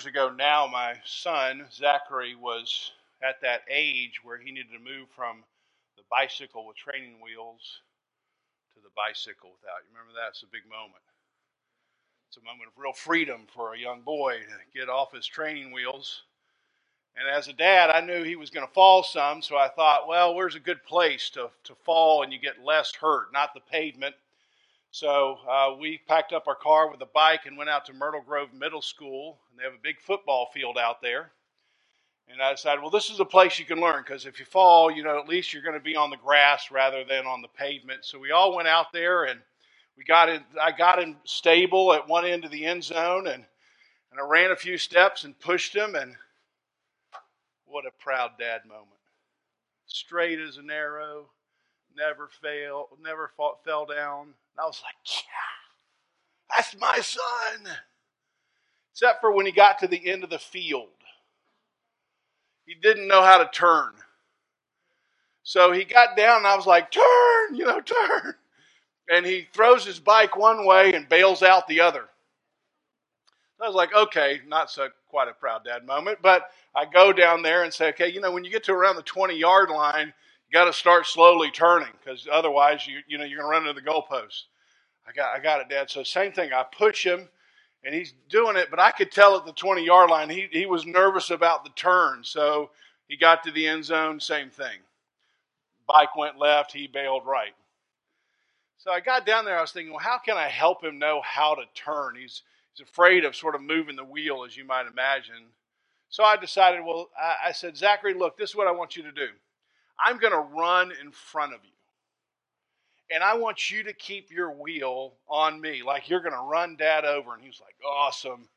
years ago now, my son, Zachary, was at that age where he needed to move from the bicycle with training wheels to the bicycle without. You remember that? It's a big moment. It's a moment of real freedom for a young boy to get off his training wheels. And as a dad, I knew he was going to fall some, so I thought, well, where's a good place to, to fall and you get less hurt? Not the pavement. So uh, we packed up our car with a bike and went out to Myrtle Grove Middle School, and they have a big football field out there. And I decided, well, this is a place you can learn because if you fall, you know, at least you're going to be on the grass rather than on the pavement. So we all went out there and we got in, I got him stable at one end of the end zone and, and I ran a few steps and pushed him and what a proud dad moment. Straight as an arrow, never fail, never fought, fell down. And I was like, yeah, that's my son. Except for when he got to the end of the field. He didn't know how to turn. So he got down and I was like, turn, you know, turn and he throws his bike one way and bails out the other. I was like, okay, not so quite a proud dad moment, but I go down there and say, okay, you know, when you get to around the 20 yard line, got to start slowly turning because otherwise, you you know, you're going to run into the goalpost. I got I got it, Dad. So same thing. I push him, and he's doing it, but I could tell at the 20 yard line he he was nervous about the turn. So he got to the end zone, same thing. Bike went left, he bailed right. So I got down there. I was thinking, well, how can I help him know how to turn? He's he's afraid of sort of moving the wheel, as you might imagine. So I decided, well, I, I said, Zachary, look, this is what I want you to do. I'm going to run in front of you. And I want you to keep your wheel on me, like you're going to run dad over. And he's like, awesome.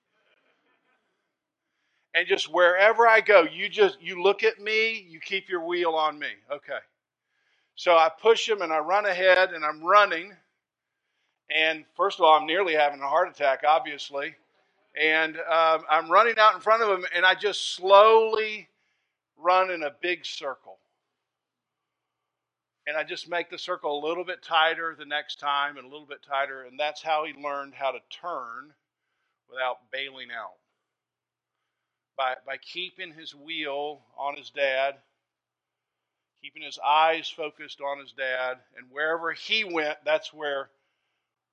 And just wherever I go, you just you look at me, you keep your wheel on me. Okay. So I push him and I run ahead and I'm running. And first of all, I'm nearly having a heart attack, obviously. And um, I'm running out in front of him and I just slowly run in a big circle. And I just make the circle a little bit tighter the next time and a little bit tighter. And that's how he learned how to turn without bailing out. By, by keeping his wheel on his dad keeping his eyes focused on his dad, and wherever he went, that's where,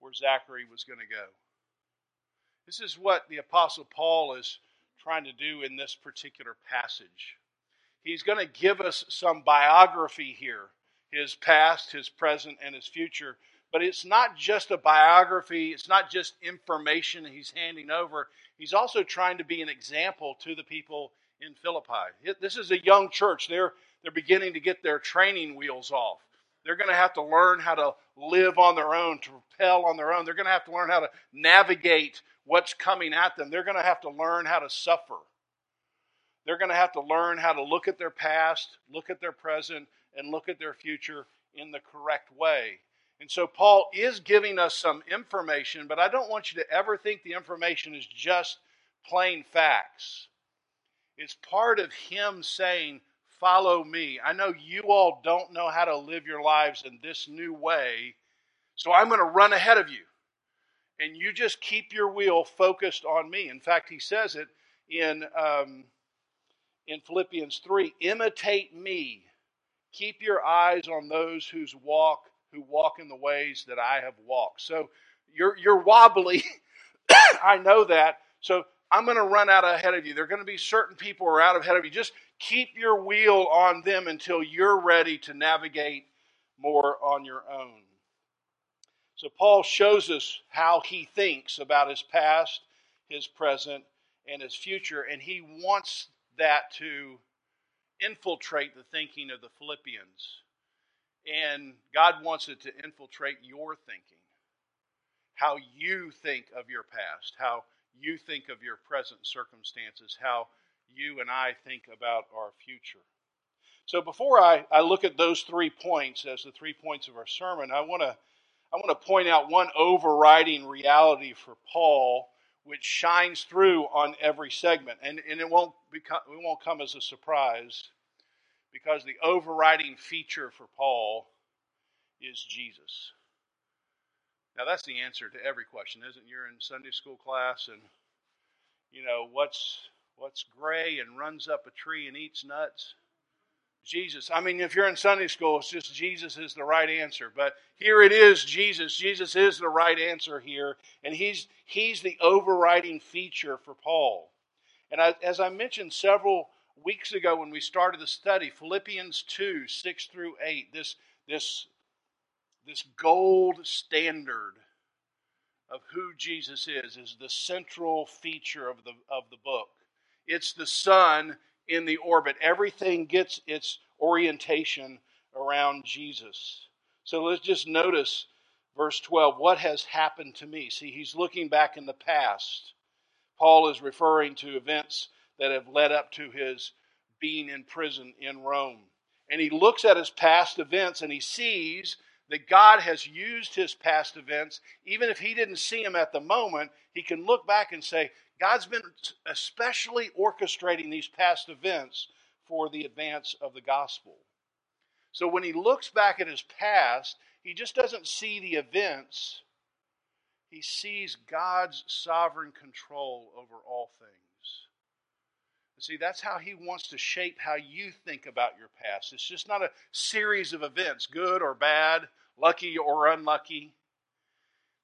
where Zachary was going to go. This is what the Apostle Paul is trying to do in this particular passage. He's going to give us some biography here his past, his present, and his future. But it's not just a biography, it's not just information he's handing over. He's also trying to be an example to the people in Philippi. This is a young church. They're they're beginning to get their training wheels off. They're going to have to learn how to live on their own, to propel on their own. They're going to have to learn how to navigate what's coming at them. They're going to have to learn how to suffer. They're going to have to learn how to look at their past, look at their present, and look at their future in the correct way. And so Paul is giving us some information, but I don't want you to ever think the information is just plain facts. It's part of him saying, follow me. I know you all don't know how to live your lives in this new way, so I'm going to run ahead of you. And you just keep your wheel focused on me. In fact, he says it in, um, in Philippians 3 imitate me. Keep your eyes on those whose walk who walk in the ways that I have walked. So you're you're wobbly. I know that. So I'm going to run out ahead of you. There are going to be certain people who are out ahead of you. Just keep your wheel on them until you're ready to navigate more on your own. So, Paul shows us how he thinks about his past, his present, and his future, and he wants that to infiltrate the thinking of the Philippians. And God wants it to infiltrate your thinking. How you think of your past, how you think of your present circumstances, how you and I think about our future. So before I, I look at those three points as the three points of our sermon, I want to I want to point out one overriding reality for Paul which shines through on every segment. And, and it, won't become, it won't come as a surprise because the overriding feature for Paul is Jesus. Now, that's the answer to every question, isn't it? You're in Sunday school class and you know, what's what's gray and runs up a tree and eats nuts? Jesus. I mean, if you're in Sunday school, it's just Jesus is the right answer. But here it is, Jesus. Jesus is the right answer here, and he's he's the overriding feature for Paul. And I, as I mentioned several weeks ago when we started the study, Philippians 2, 6 through 8, this this this gold standard of who Jesus is is the central feature of the of the book. It's the sun in the orbit. Everything gets its orientation around Jesus. So let's just notice verse 12 what has happened to me? See, he's looking back in the past. Paul is referring to events that have led up to his being in prison in Rome. And he looks at his past events and he sees that God has used his past events. Even if he didn't see them at the moment, he can look back and say, God's been especially orchestrating these past events for the advance of the gospel. So when he looks back at his past, he just doesn't see the events, he sees God's sovereign control over all things. See, that's how he wants to shape how you think about your past. It's just not a series of events, good or bad, lucky or unlucky.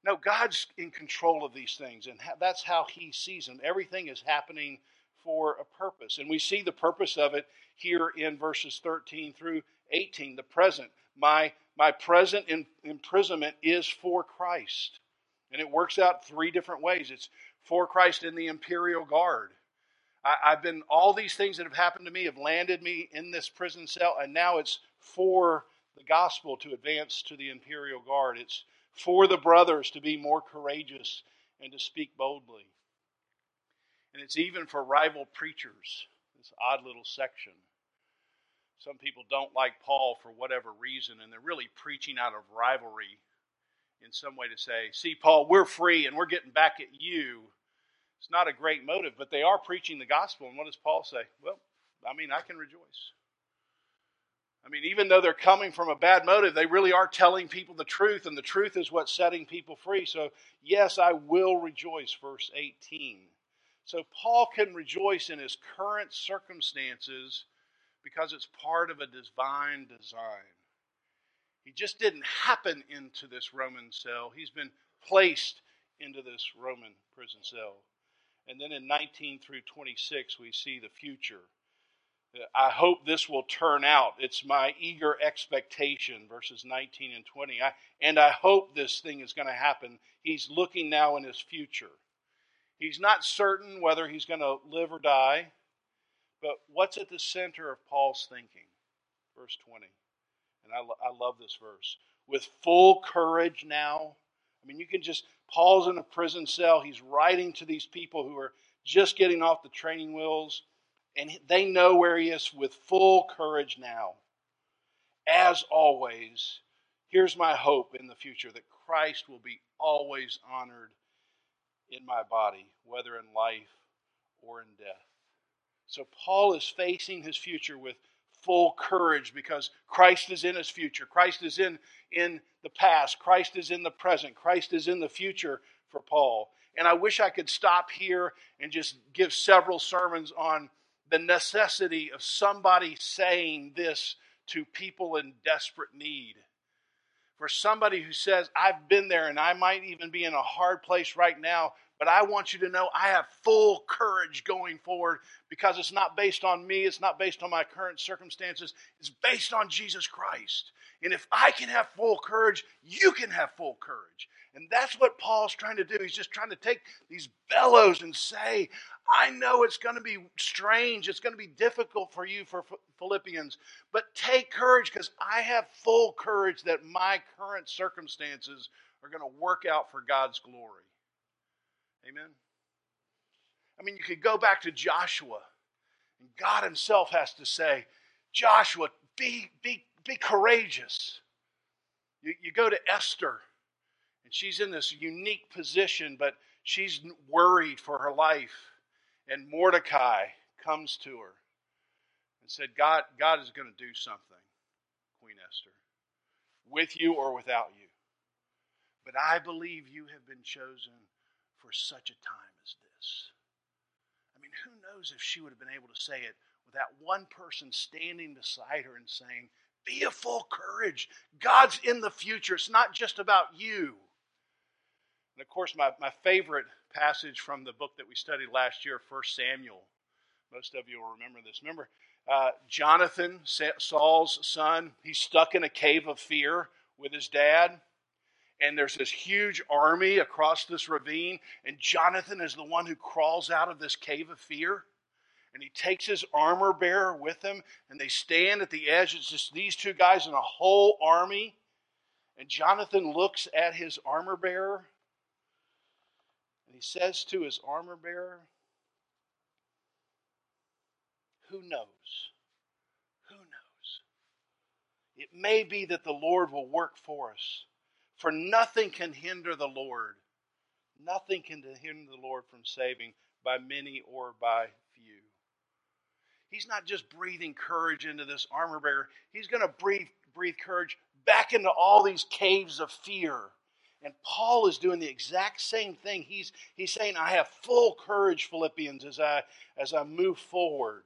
No, God's in control of these things, and that's how He sees them. Everything is happening for a purpose. And we see the purpose of it here in verses 13 through 18, the present. My, my present in, imprisonment is for Christ. And it works out three different ways it's for Christ in the imperial guard. I, I've been, all these things that have happened to me have landed me in this prison cell, and now it's for the gospel to advance to the imperial guard. It's for the brothers to be more courageous and to speak boldly. And it's even for rival preachers, this odd little section. Some people don't like Paul for whatever reason, and they're really preaching out of rivalry in some way to say, see, Paul, we're free and we're getting back at you. It's not a great motive, but they are preaching the gospel. And what does Paul say? Well, I mean, I can rejoice. I mean, even though they're coming from a bad motive, they really are telling people the truth, and the truth is what's setting people free. So, yes, I will rejoice, verse 18. So, Paul can rejoice in his current circumstances because it's part of a divine design. He just didn't happen into this Roman cell, he's been placed into this Roman prison cell. And then in 19 through 26, we see the future I hope this will turn out. It's my eager expectation, verses 19 and 20. I, and I hope this thing is going to happen. He's looking now in his future. He's not certain whether he's going to live or die, but what's at the center of Paul's thinking? Verse 20. And I, I love this verse. With full courage now. I mean, you can just, Paul's in a prison cell. He's writing to these people who are just getting off the training wheels and they know where he is with full courage now. As always, here's my hope in the future that Christ will be always honored in my body, whether in life or in death. So Paul is facing his future with full courage because Christ is in his future. Christ is in, in the past. Christ is in the present. Christ is in the future for Paul. And I wish I could stop here and just give several sermons on the necessity of somebody saying this to people in desperate need. For somebody who says, I've been there and I might even be in a hard place right now, but I want you to know I have full courage going forward because it's not based on me, it's not based on my current circumstances, it's based on Jesus Christ. And if I can have full courage, you can have full courage. And that's what Paul's trying to do. He's just trying to take these bellows and say, I know it's going to be strange. It's going to be difficult for you, for Philippians, but take courage because I have full courage that my current circumstances are going to work out for God's glory. Amen. I mean, you could go back to Joshua, and God Himself has to say, Joshua, be, be, be courageous. You, you go to Esther, and she's in this unique position, but she's worried for her life. And Mordecai comes to her and said, God, God is going to do something, Queen Esther, with you or without you. But I believe you have been chosen for such a time as this. I mean, who knows if she would have been able to say it with that one person standing beside her and saying, Be of full courage. God's in the future. It's not just about you. And of course, my, my favorite passage from the book that we studied last year, 1 Samuel. Most of you will remember this. Remember, uh, Jonathan, Saul's son, he's stuck in a cave of fear with his dad. And there's this huge army across this ravine. And Jonathan is the one who crawls out of this cave of fear. And he takes his armor bearer with him. And they stand at the edge. It's just these two guys and a whole army. And Jonathan looks at his armor bearer. He says to his armor bearer, Who knows? Who knows? It may be that the Lord will work for us, for nothing can hinder the Lord. Nothing can hinder the Lord from saving by many or by few. He's not just breathing courage into this armor bearer, he's going to breathe, breathe courage back into all these caves of fear. And Paul is doing the exact same thing. He's, he's saying, I have full courage, Philippians, as I, as I move forward.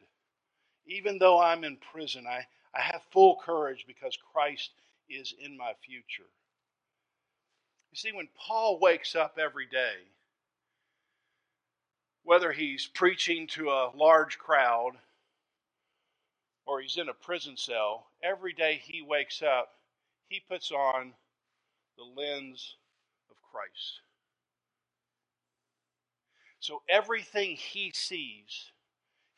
Even though I'm in prison, I, I have full courage because Christ is in my future. You see, when Paul wakes up every day, whether he's preaching to a large crowd or he's in a prison cell, every day he wakes up, he puts on the lens Christ. So everything he sees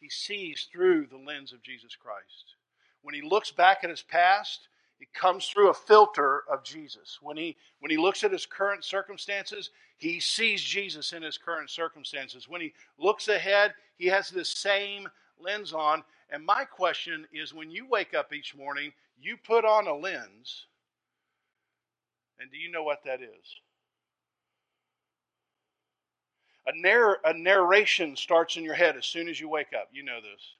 he sees through the lens of Jesus Christ. When he looks back at his past, it comes through a filter of Jesus. When he when he looks at his current circumstances, he sees Jesus in his current circumstances. When he looks ahead, he has the same lens on. And my question is when you wake up each morning, you put on a lens. And do you know what that is? A, narr- a narration starts in your head as soon as you wake up. You know this.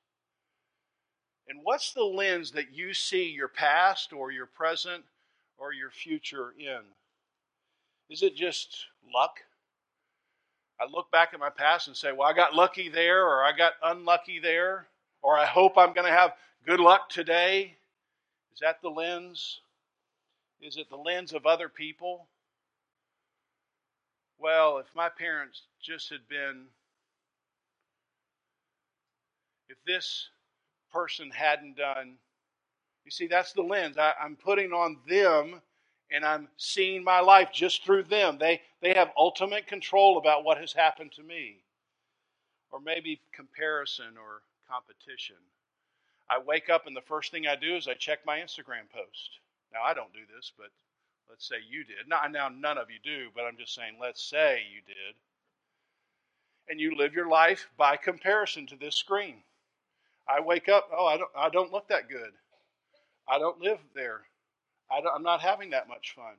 And what's the lens that you see your past or your present or your future in? Is it just luck? I look back at my past and say, well, I got lucky there, or I got unlucky there, or I hope I'm going to have good luck today. Is that the lens? Is it the lens of other people? Well, if my parents just had been, if this person hadn't done, you see, that's the lens. I, am putting on them and I'm seeing my life just through them. They, they have ultimate control about what has happened to me. Or maybe comparison or competition. I wake up and the first thing I do is I check my Instagram post. Now, I don't do this, but Let's say you did. Now, now, none of you do, but I'm just saying, let's say you did. And you live your life by comparison to this screen. I wake up, oh, I don't, I don't look that good. I don't live there. I am not having that much fun.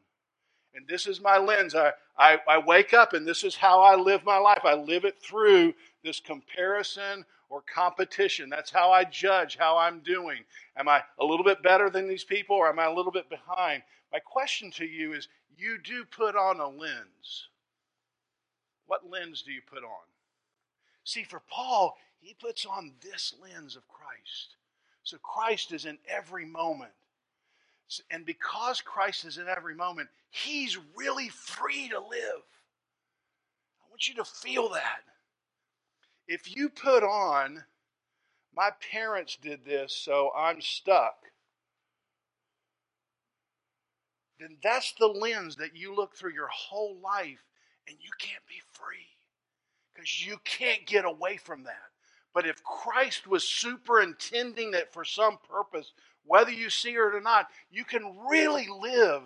And this is my lens. I, I, I wake up and this is how I live my life. I live it through this comparison or competition. That's how I judge how I'm doing. Am I a little bit better than these people or am I a little bit behind? My question to you is you do put on a lens. What lens do you put on? See, for Paul, he puts on this lens of Christ. So Christ is in every moment. And because Christ is in every moment, he's really free to live. I want you to feel that. If you put on, my parents did this, so I'm stuck, then that's the lens that you look through your whole life, and you can't be free because you can't get away from that. But if Christ was superintending it for some purpose, whether you see it or not, you can really live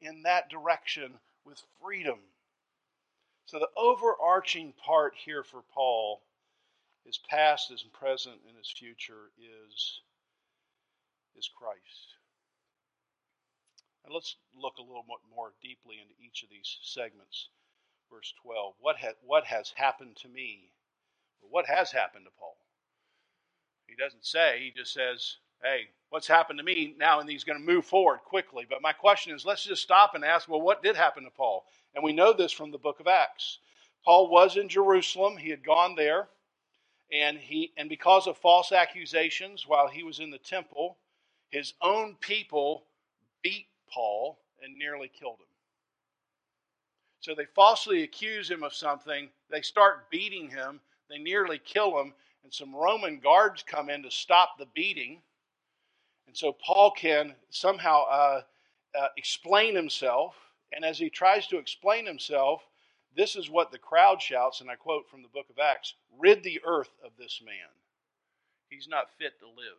in that direction with freedom. So, the overarching part here for Paul his past, his present, and his future is, is Christ. And let's look a little more deeply into each of these segments. Verse 12. What, ha- what has happened to me? What has happened to Paul? He doesn't say, he just says, hey, what's happened to me now? And he's going to move forward quickly. But my question is, let's just stop and ask, well, what did happen to Paul? And we know this from the book of Acts. Paul was in Jerusalem, he had gone there And he and because of false accusations while he was in the temple, his own people beat Paul and nearly killed him. So they falsely accuse him of something. They start beating him. They nearly kill him. And some Roman guards come in to stop the beating. And so Paul can somehow uh, uh, explain himself. And as he tries to explain himself, this is what the crowd shouts, and I quote from the book of Acts Rid the earth of this man. He's not fit to live.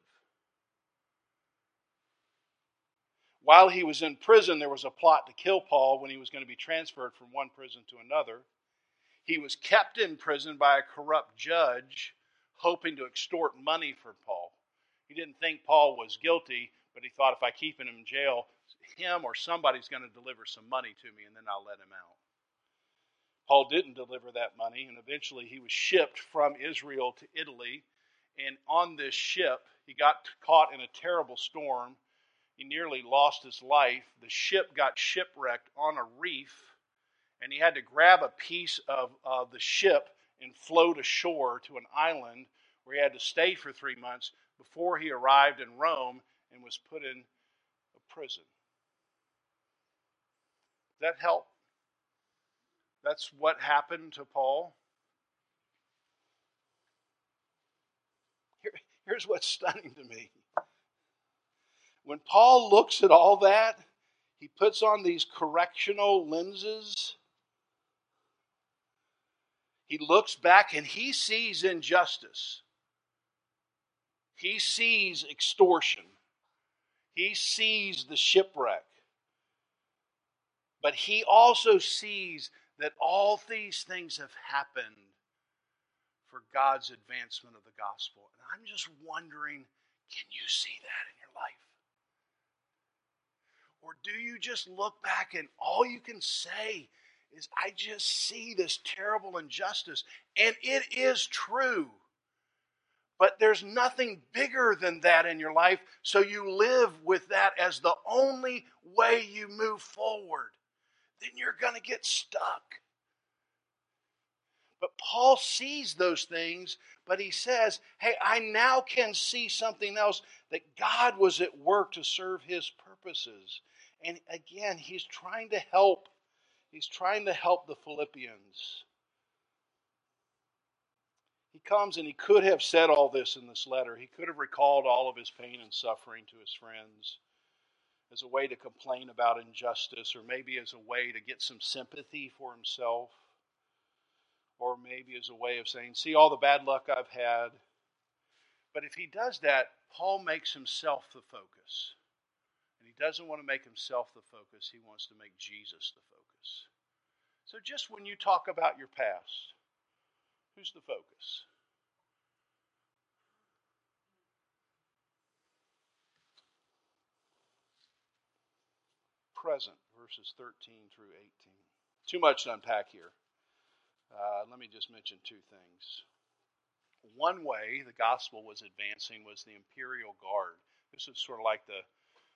While he was in prison, there was a plot to kill Paul when he was going to be transferred from one prison to another. He was kept in prison by a corrupt judge, hoping to extort money from Paul. He didn't think Paul was guilty, but he thought if I keep him in jail, him or somebody's going to deliver some money to me, and then I'll let him out. Paul didn't deliver that money, and eventually he was shipped from Israel to Italy. And on this ship, he got caught in a terrible storm he nearly lost his life. The ship got shipwrecked on a reef, and he had to grab a piece of, the ship and float ashore to an island where he had to stay for three months before he arrived in Rome and was put in a prison. That help? That's what happened to Paul. Here, here's what's stunning to me. When Paul looks at all that, he puts on these correctional lenses. He looks back and he sees injustice. He sees extortion. He sees the shipwreck. But he also sees that all these things have happened for God's advancement of the gospel. And I'm just wondering can you see that in your life? Or do you just look back and all you can say is, I just see this terrible injustice? And it is true. But there's nothing bigger than that in your life, so you live with that as the only way you move forward. Then you're going to get stuck. But Paul sees those things, but he says, Hey, I now can see something else that God was at work to serve his purposes. And again, he's trying to help. He's trying to help the Philippians. He comes and he could have said all this in this letter. He could have recalled all of his pain and suffering to his friends as a way to complain about injustice, or maybe as a way to get some sympathy for himself, or maybe as a way of saying, See all the bad luck I've had. But if he does that, Paul makes himself the focus. He doesn't want to make himself the focus, he wants to make Jesus the focus. So just when you talk about your past, who's the focus? Present, verses 13 through 18. Too much to unpack here. Uh, let me just mention two things. One way the gospel was advancing was the imperial guard. This is sort of like the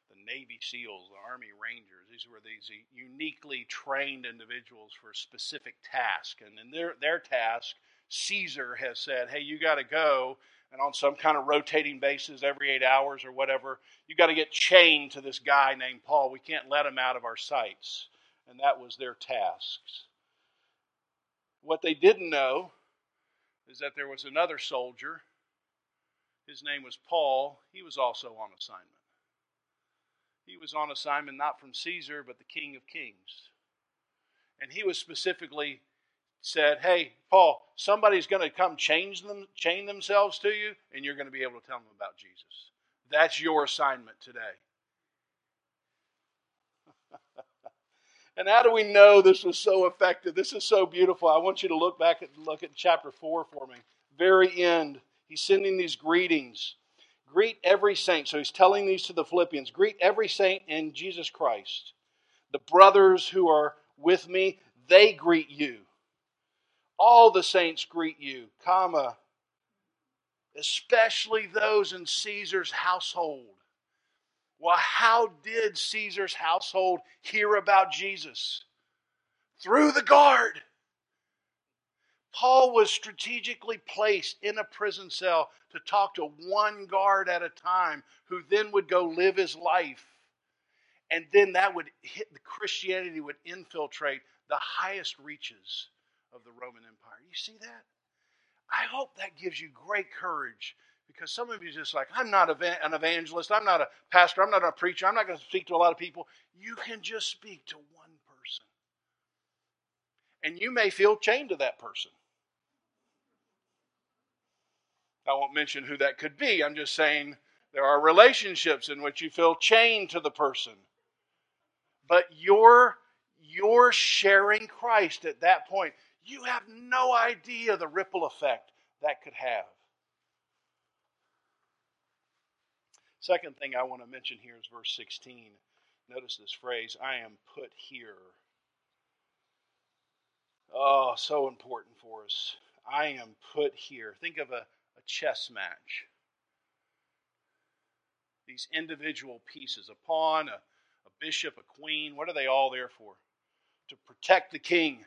the Navy SEALs, the Army Rangers. These were these uniquely trained individuals for a specific task. And in their, their task, Caesar has said, hey, you got to go, and on some kind of rotating basis every eight hours or whatever, you got to get chained to this guy named Paul. We can't let him out of our sights. And that was their tasks. What they didn't know is that there was another soldier. His name was Paul. He was also on assignment. He was on assignment not from Caesar, but the King of Kings. And he was specifically said, Hey, Paul, somebody's going to come change them, chain themselves to you, and you're going to be able to tell them about Jesus. That's your assignment today. and how do we know this was so effective? This is so beautiful. I want you to look back at look at chapter four for me. Very end. He's sending these greetings. Greet every saint. So he's telling these to the Philippians greet every saint in Jesus Christ. The brothers who are with me, they greet you. All the saints greet you, comma, especially those in Caesar's household. Well, how did Caesar's household hear about Jesus? Through the guard. Paul was strategically placed in a prison cell to talk to one guard at a time who then would go live his life. And then that would hit the Christianity would infiltrate the highest reaches of the Roman Empire. You see that? I hope that gives you great courage because some of you just like, I'm not an evangelist, I'm not a pastor, I'm not a preacher, I'm not going to speak to a lot of people. You can just speak to one person. And you may feel chained to that person. I won't mention who that could be. I'm just saying there are relationships in which you feel chained to the person. But you're you're sharing Christ at that point. You have no idea the ripple effect that could have. Second thing I want to mention here is verse 16. Notice this phrase I am put here. Oh, so important for us. I am put here. Think of a chess match. These individual pieces, a pawn, a, a bishop, a queen, what are they all there for? To protect the king.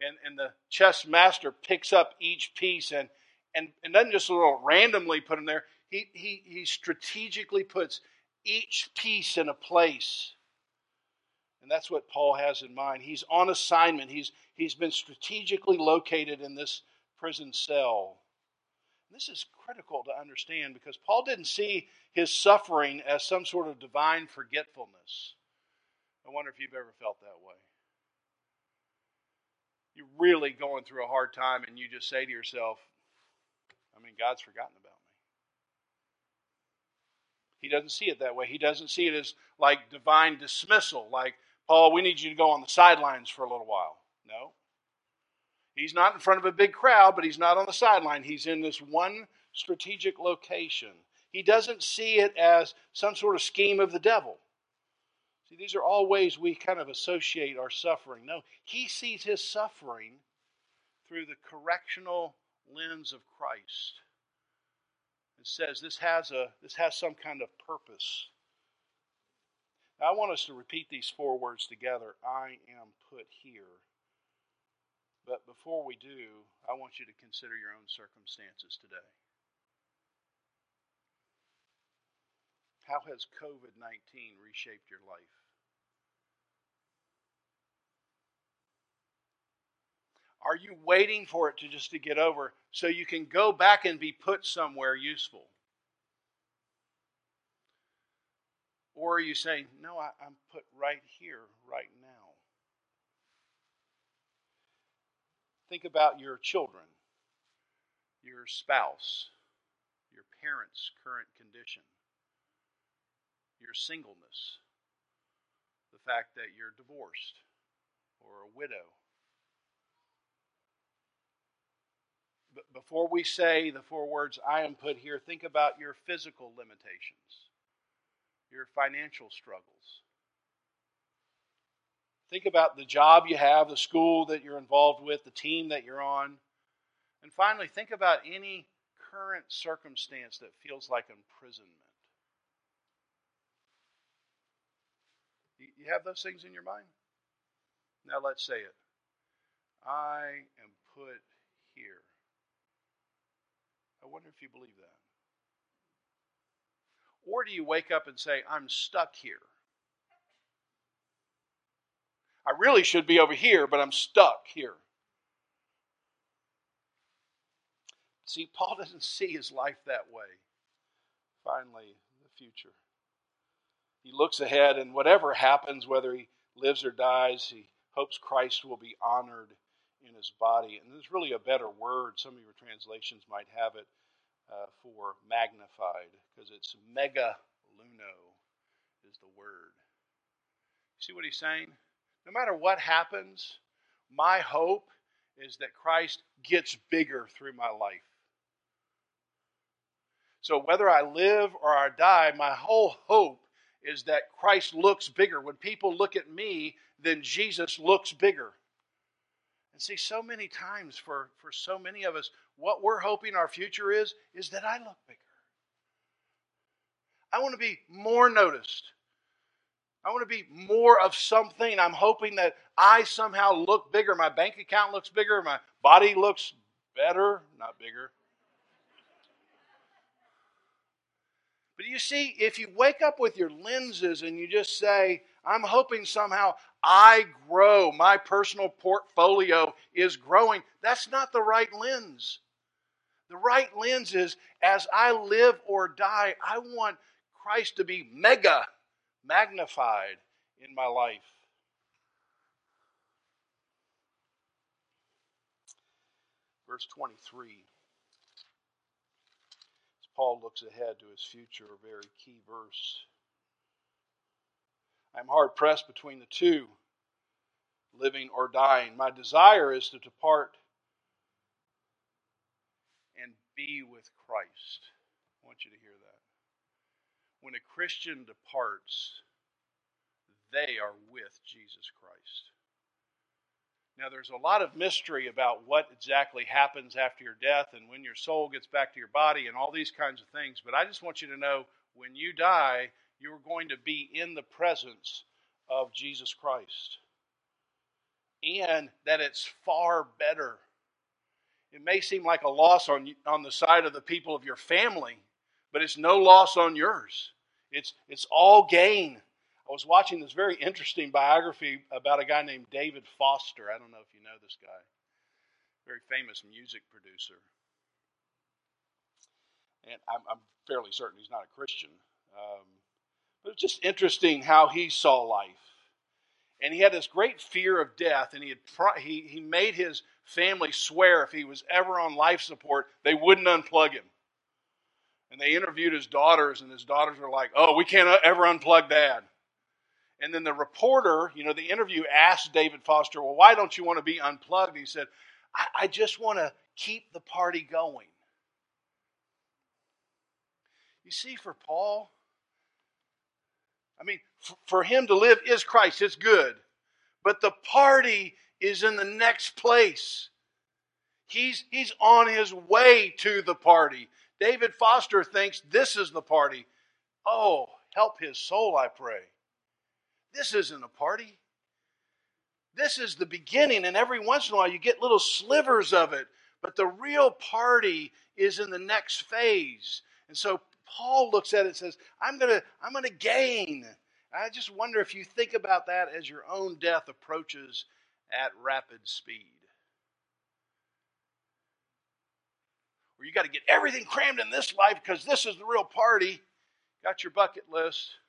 And, and the chess master picks up each piece and, and, and doesn't just a little randomly put them there. He, he, he strategically puts each piece in a place. And that's what Paul has in mind. He's on assignment. He's, he's been strategically located in this prison cell. This is critical to understand because Paul didn't see his suffering as some sort of divine forgetfulness. I wonder if you've ever felt that way. You're really going through a hard time and you just say to yourself, I mean, God's forgotten about me. He doesn't see it that way. He doesn't see it as like divine dismissal, like, Paul, we need you to go on the sidelines for a little while. No. He's not in front of a big crowd, but he's not on the sideline. He's in this one strategic location. He doesn't see it as some sort of scheme of the devil. See, these are all ways we kind of associate our suffering. No, he sees his suffering through the correctional lens of Christ. It says this has a this has some kind of purpose. Now, I want us to repeat these four words together. I am put here. But before we do, I want you to consider your own circumstances today. How has COVID 19 reshaped your life? Are you waiting for it to just to get over so you can go back and be put somewhere useful? Or are you saying, no, I, am put right here, right now? Think about your children, your spouse, your parents' current condition, your singleness, the fact that you're divorced or a widow. But before we say the four words I am put here, think about your physical limitations, your financial struggles, Think about the job you have, the school that you're involved with, the team that you're on. And finally, think about any current circumstance that feels like imprisonment. You have those things in your mind? Now let's say it. I am put here. I wonder if you believe that. Or do you wake up and say, I'm stuck here? I really should be over here, but I'm stuck here. See, Paul doesn't see his life that way. Finally, the future. He looks ahead, and whatever happens, whether he lives or dies, he hopes Christ will be honored in his body. And there's really a better word. Some of your translations might have it uh, for magnified, because it's mega luno is the word. See what he's saying? No matter what happens, my hope is that Christ gets bigger through my life. So whether I live or I die, my whole hope is that Christ looks bigger. When people look at me, then Jesus looks bigger. And see, so many times for, for so many of us, what we're hoping our future is, is that I look bigger. I want to be more noticed. I want to be more of something. I'm hoping that I somehow look bigger. My bank account looks bigger. My body looks better, not bigger. But you see, if you wake up with your lenses and you just say, I'm hoping somehow I grow, my personal portfolio is growing, that's not the right lens. The right lens is as I live or die, I want Christ to be mega magnified in my life. Verse 23. As Paul looks ahead to his future, a very key verse. I'm hard pressed between the two, living or dying. My desire is to depart and be with Christ. I want you to hear that. When a Christian departs, they are with Jesus Christ. Now, there's a lot of mystery about what exactly happens after your death and when your soul gets back to your body and all these kinds of things. But I just want you to know when you die, you're going to be in the presence of Jesus Christ. And that it's far better. It may seem like a loss on, on the side of the people of your family, but it's no loss on yours. It's, it's all gain. I was watching this very interesting biography about a guy named David Foster. I don't know if you know this guy, very famous music producer. And I'm, I'm fairly certain he's not a Christian. Um, but it's just interesting how he saw life. And he had this great fear of death, and he, had he, he made his family swear if he was ever on life support, they wouldn't unplug him. And they interviewed his daughters, and his daughters were like, Oh, we can't uh, ever unplug dad. And then the reporter, you know, the interview asked David Foster, Well, why don't you want to be unplugged? He said, I, I just want to keep the party going. You see, for Paul, I mean, for him to live is Christ, it's good. But the party is in the next place. He's, he's on his way to the party. David Foster thinks this is the party. Oh, help his soul, I pray. This isn't a party. This is the beginning, and every once in a while you get little slivers of it. But the real party is in the next phase. And so Paul looks at it and says, I'm going to I'm going to gain. I just wonder if you think about that as your own death approaches at rapid speed. Where you got to get everything crammed in this life because this is the real party. Got your bucket list.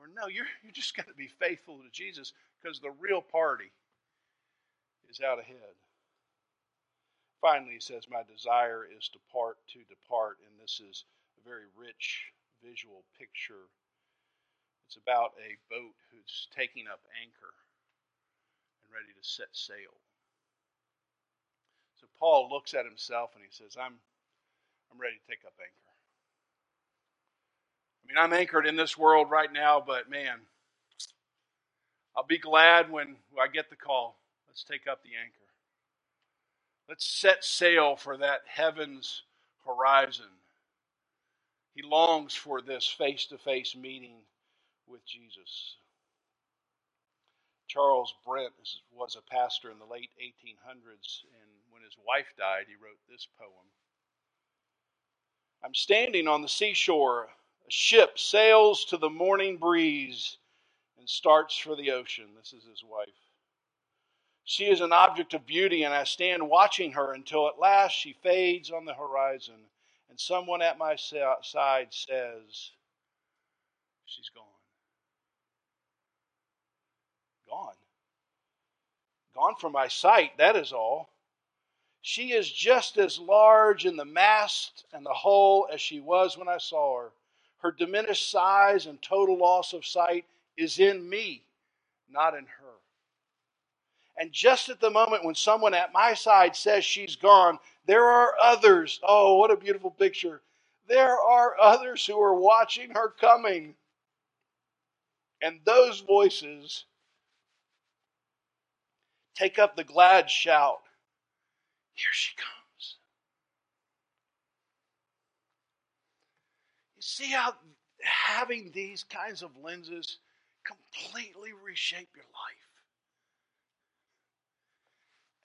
Or no, you're, you just got to be faithful to Jesus because the real party is out ahead. Finally, he says, My desire is to part to depart, and this is a very rich visual picture. It's about a boat who's taking up anchor and ready to set sail. So Paul looks at himself and he says, I'm, I'm ready to take up anchor. I mean, I'm anchored in this world right now, but man, I'll be glad when I get the call. Let's take up the anchor. Let's set sail for that heaven's horizon. He longs for this face to face meeting with Jesus. Charles Brent was a pastor in the late 1800s, and his wife died, he wrote this poem I'm standing on the seashore. A ship sails to the morning breeze and starts for the ocean. This is his wife. She is an object of beauty, and I stand watching her until at last she fades on the horizon, and someone at my side says, She's gone. Gone. Gone from my sight, that is all. She is just as large in the mast and the hull as she was when I saw her. Her diminished size and total loss of sight is in me, not in her. And just at the moment when someone at my side says she's gone, there are others. Oh, what a beautiful picture. There are others who are watching her coming. And those voices take up the glad shout Here she comes. You see how, having these kinds of lenses completely reshape your life.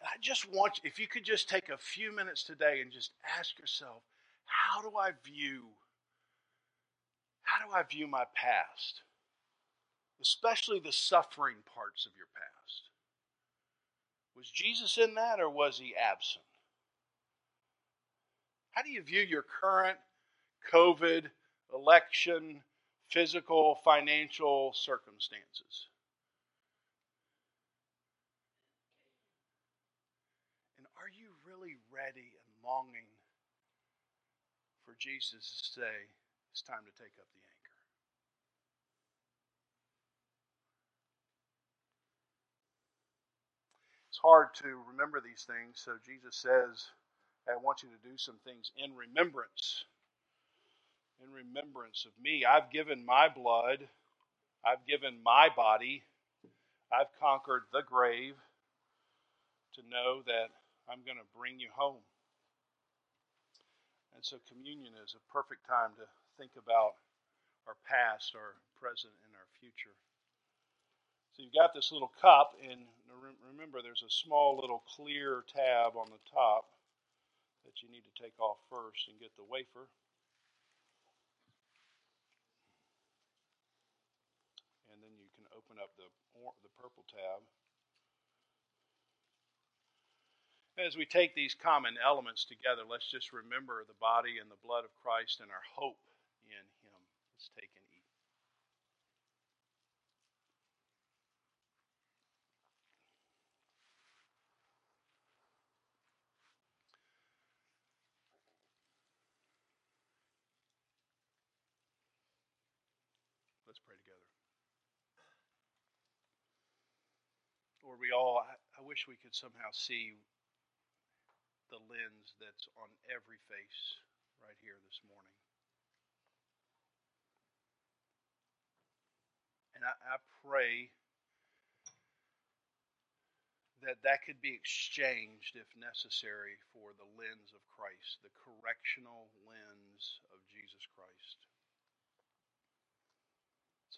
And I just want, if you could just take a few minutes today and just ask yourself, how do I view, how do I view my past? Especially the suffering parts of your past. Was Jesus in that or was he absent? How do you view your current COVID, election, physical, financial circumstances? And are you really ready and longing for Jesus to say, it's time to take up the anchor? It's hard to remember these things, so Jesus says, I want you to do some things in remembrance. In remembrance of me. I've given my blood, I've given my body, I've conquered the grave to know that I'm going to bring you home. And so, communion is a perfect time to think about our past, our present, and our future. So, you've got this little cup, and remember, there's a small little clear tab on the top that you need to take off first and get the wafer. And then you can open up the, the purple tab. As we take these common elements together, let's just remember the body and the blood of Christ and our hope in Him. Let's take pray together. Lord, we all, I wish we could somehow see the lens that's on every face right here this morning. And I, I pray that that could be exchanged if necessary for the lens of Christ, the correctional lens of Jesus Christ.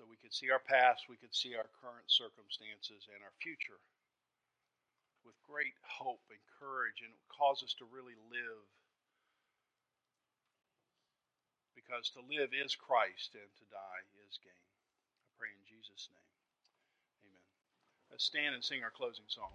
So we could see our past, we could see our current circumstances and our future with great hope and courage, and cause us to really live. Because to live is Christ and to die is gain. I pray in Jesus' name. Amen. Let's stand and sing our closing song.